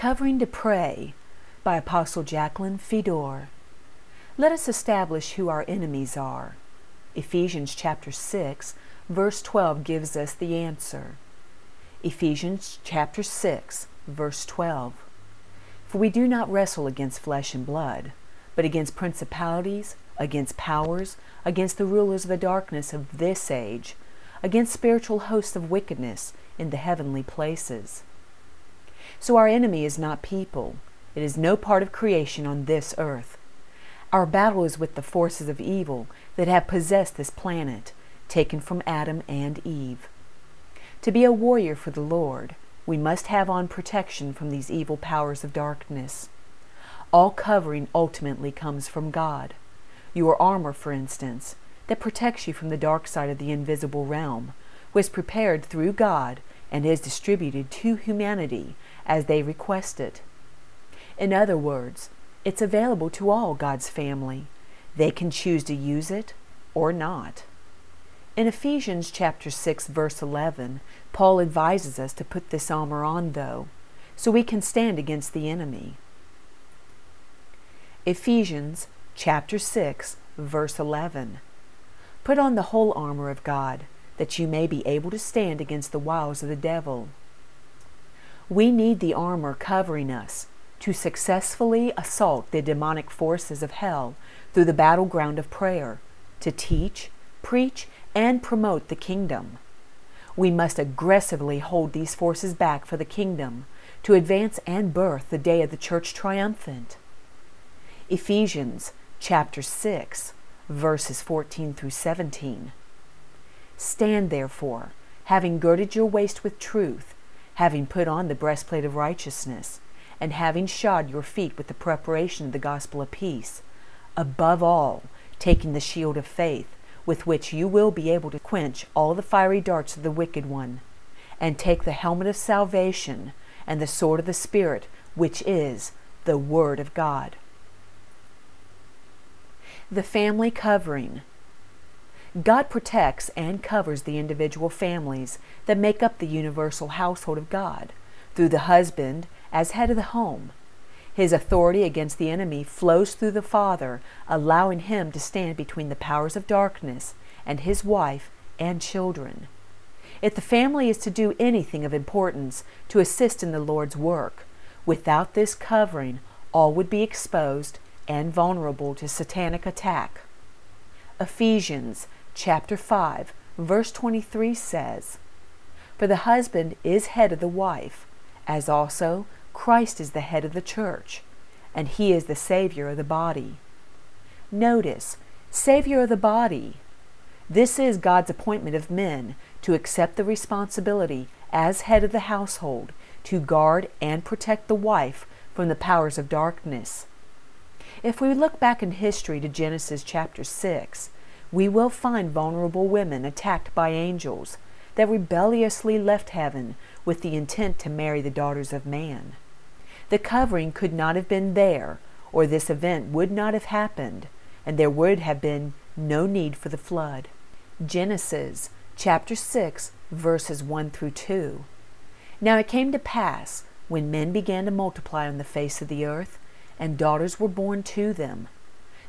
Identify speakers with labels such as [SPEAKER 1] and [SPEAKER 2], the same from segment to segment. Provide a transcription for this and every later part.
[SPEAKER 1] Covering to Pray by Apostle Jacqueline Fedor. Let us establish who our enemies are. Ephesians chapter 6, verse 12 gives us the answer. Ephesians chapter 6, verse 12. For we do not wrestle against flesh and blood, but against principalities, against powers, against the rulers of the darkness of this age, against spiritual hosts of wickedness in the heavenly places. So our enemy is not people. It is no part of creation on this earth. Our battle is with the forces of evil that have possessed this planet, taken from Adam and Eve. To be a warrior for the Lord, we must have on protection from these evil powers of darkness. All covering ultimately comes from God. Your armor, for instance, that protects you from the dark side of the invisible realm, was prepared through God and is distributed to humanity as they request it. In other words, it's available to all God's family. They can choose to use it or not. In Ephesians chapter 6 verse 11, Paul advises us to put this armor on though, so we can stand against the enemy. Ephesians chapter 6 verse 11. Put on the whole armor of God, that you may be able to stand against the wiles of the devil. We need the armor covering us to successfully assault the demonic forces of hell through the battleground of prayer, to teach, preach, and promote the kingdom. We must aggressively hold these forces back for the kingdom to advance and birth the day of the church triumphant. Ephesians chapter 6, verses 14 through 17. Stand therefore, having girded your waist with truth, having put on the breastplate of righteousness, and having shod your feet with the preparation of the gospel of peace, above all, taking the shield of faith, with which you will be able to quench all the fiery darts of the wicked one, and take the helmet of salvation and the sword of the Spirit, which is the Word of God. The family covering. God protects and covers the individual families that make up the universal household of God through the husband as head of the home. His authority against the enemy flows through the father, allowing him to stand between the powers of darkness and his wife and children. If the family is to do anything of importance to assist in the Lord's work, without this covering, all would be exposed and vulnerable to satanic attack. Ephesians chapter 5, verse 23 says, For the husband is head of the wife, as also Christ is the head of the church, and he is the Savior of the body. Notice, Savior of the body. This is God's appointment of men to accept the responsibility as head of the household to guard and protect the wife from the powers of darkness. If we look back in history to Genesis chapter 6, we will find vulnerable women attacked by angels that rebelliously left heaven with the intent to marry the daughters of man. The covering could not have been there, or this event would not have happened, and there would have been no need for the flood. Genesis chapter 6, verses 1 through 2. Now it came to pass, when men began to multiply on the face of the earth, and daughters were born to them,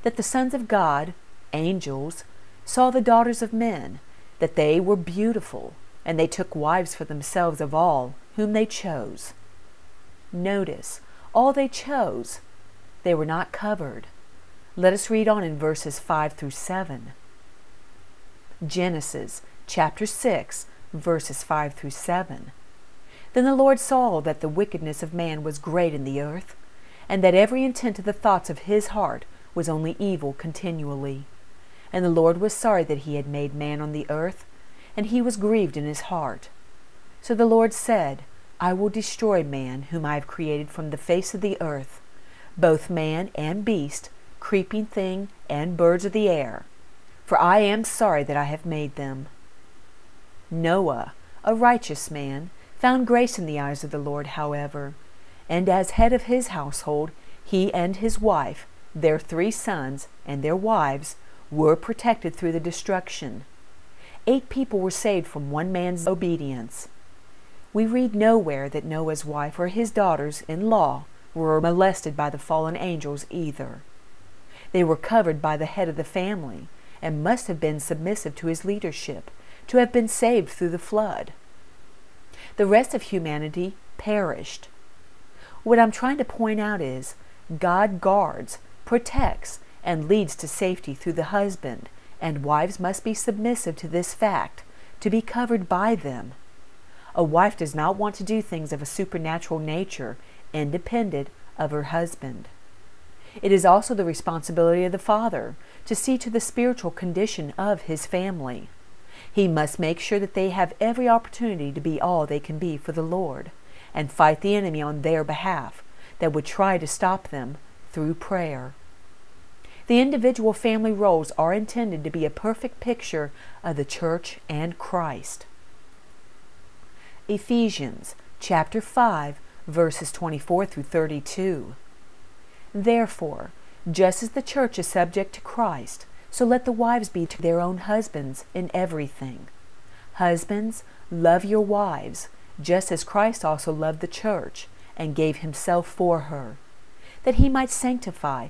[SPEAKER 1] that the sons of God, angels, saw the daughters of men, that they were beautiful, and they took wives for themselves of all whom they chose. Notice, all they chose, they were not covered. Let us read on in verses 5 through 7. Genesis chapter 6, verses 5 through 7. Then the Lord saw that the wickedness of man was great in the earth, and that every intent of the thoughts of his heart was only evil continually. And the Lord was sorry that he had made man on the earth, and he was grieved in his heart. So the Lord said, I will destroy man whom I have created from the face of the earth, both man and beast, creeping thing and birds of the air, for I am sorry that I have made them. Noah, a righteous man, found grace in the eyes of the Lord, however, and as head of his household, he and his wife, their three sons, and their wives were protected through the destruction. Eight people were saved from one man's obedience. We read nowhere that Noah's wife or his daughters in law were molested by the fallen angels either. They were covered by the head of the family and must have been submissive to his leadership to have been saved through the flood. The rest of humanity perished. What I'm trying to point out is God guards, protects, and leads to safety through the husband, and wives must be submissive to this fact, to be covered by them. A wife does not want to do things of a supernatural nature independent of her husband. It is also the responsibility of the father to see to the spiritual condition of his family. He must make sure that they have every opportunity to be all they can be for the Lord and fight the enemy on their behalf that would try to stop them through prayer. The individual family roles are intended to be a perfect picture of the church and Christ. Ephesians chapter 5 verses 24 through 32. Therefore, just as the church is subject to Christ, so let the wives be to their own husbands in everything. Husbands, love your wives, just as Christ also loved the church and gave himself for her, that he might sanctify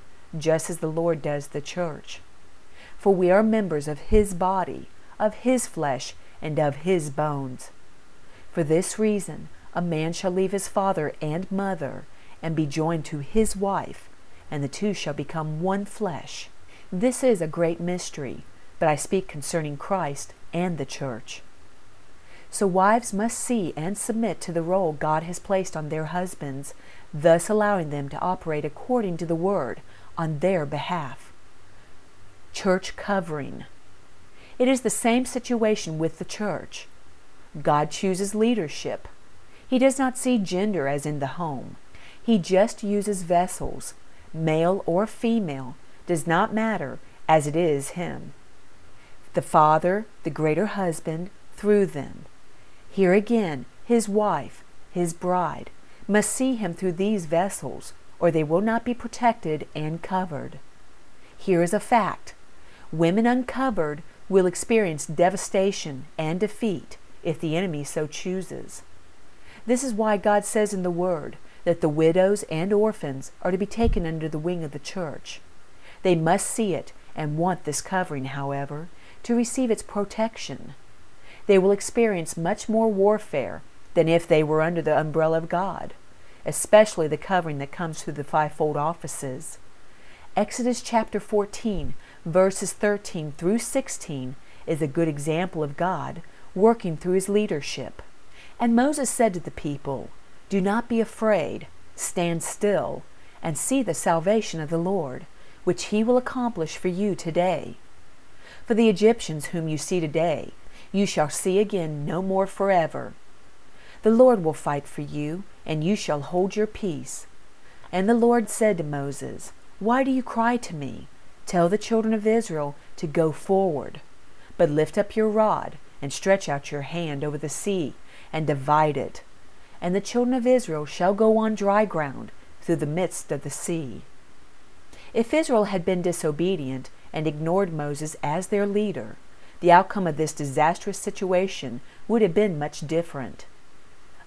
[SPEAKER 1] just as the Lord does the church. For we are members of his body, of his flesh, and of his bones. For this reason, a man shall leave his father and mother, and be joined to his wife, and the two shall become one flesh. This is a great mystery, but I speak concerning Christ and the church. So wives must see and submit to the role God has placed on their husbands, thus allowing them to operate according to the word on their behalf. Church covering. It is the same situation with the church. God chooses leadership. He does not see gender as in the home. He just uses vessels, male or female, does not matter, as it is him. The Father, the greater husband, through them. Here again, his wife, his bride, must see him through these vessels, or they will not be protected and covered. Here is a fact women uncovered will experience devastation and defeat if the enemy so chooses. This is why God says in the Word that the widows and orphans are to be taken under the wing of the church. They must see it and want this covering, however, to receive its protection. They will experience much more warfare than if they were under the umbrella of God, especially the covering that comes through the fivefold offices. Exodus chapter 14, verses 13 through 16, is a good example of God working through his leadership. And Moses said to the people, Do not be afraid, stand still, and see the salvation of the Lord which he will accomplish for you today. For the Egyptians whom you see today, you shall see again no more forever. The Lord will fight for you, and you shall hold your peace. And the Lord said to Moses, Why do you cry to me? Tell the children of Israel to go forward. But lift up your rod, and stretch out your hand over the sea, and divide it. And the children of Israel shall go on dry ground through the midst of the sea. If Israel had been disobedient and ignored Moses as their leader, the outcome of this disastrous situation would have been much different.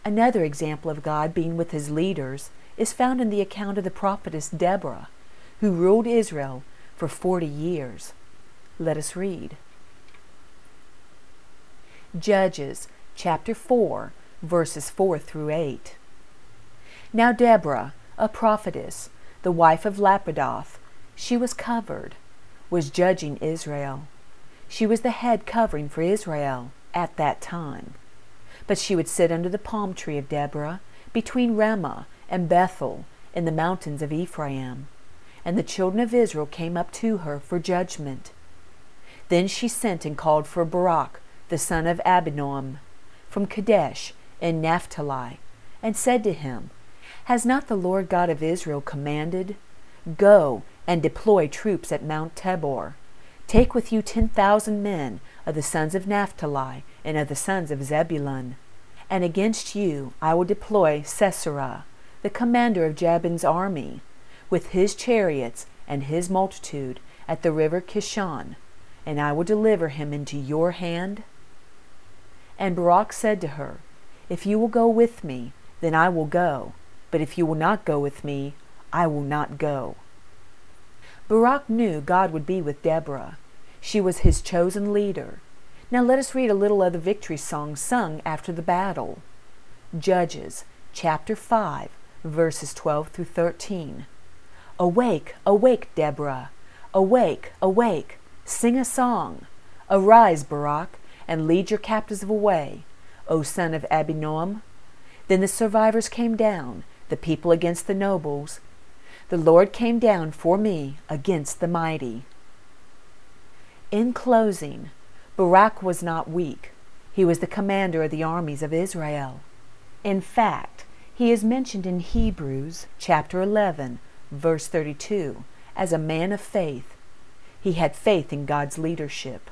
[SPEAKER 1] Another example of God being with his leaders is found in the account of the prophetess Deborah, who ruled Israel for forty years. Let us read. Judges chapter 4, verses 4 through 8. Now Deborah, a prophetess, the wife of Lapidoth, she was covered, was judging Israel. She was the head covering for Israel at that time. But she would sit under the palm tree of Deborah between Ramah and Bethel in the mountains of Ephraim. And the children of Israel came up to her for judgment. Then she sent and called for Barak, the son of Abinoam, from Kadesh in Naphtali, and said to him, Has not the Lord God of Israel commanded? Go and deploy troops at Mount Tabor. Take with you ten thousand men of the sons of Naphtali and of the sons of Zebulun. And against you I will deploy Sisera, the commander of Jabin's army, with his chariots and his multitude at the river Kishon, and I will deliver him into your hand. And Barak said to her, If you will go with me, then I will go, but if you will not go with me, I will not go. Barak knew God would be with Deborah. She was his chosen leader. Now let us read a little of the victory song sung after the battle. Judges chapter 5, verses 12 through 13. Awake, awake, Deborah. Awake, awake. Sing a song. Arise, Barak, and lead your captives away, O son of Abinoam. Then the survivors came down, the people against the nobles, the Lord came down for me against the mighty. In closing, Barak was not weak. He was the commander of the armies of Israel. In fact, he is mentioned in Hebrews chapter 11, verse 32, as a man of faith. He had faith in God's leadership.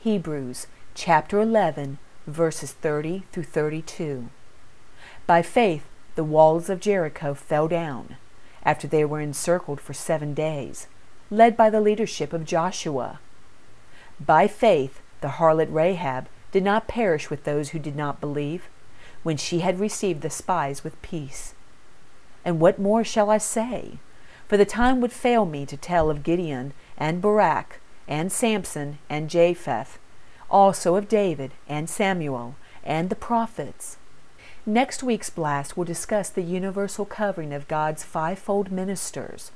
[SPEAKER 1] Hebrews chapter 11, verses 30 through 32. By faith, the walls of Jericho fell down after they were encircled for seven days, led by the leadership of Joshua. By faith, the harlot Rahab did not perish with those who did not believe, when she had received the spies with peace. And what more shall I say? For the time would fail me to tell of Gideon and Barak and Samson and Jephthah, also of David and Samuel and the prophets Next week's blast will discuss the universal covering of God's fivefold ministers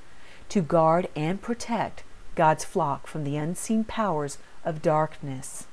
[SPEAKER 1] to guard and protect God's flock from the unseen powers of darkness.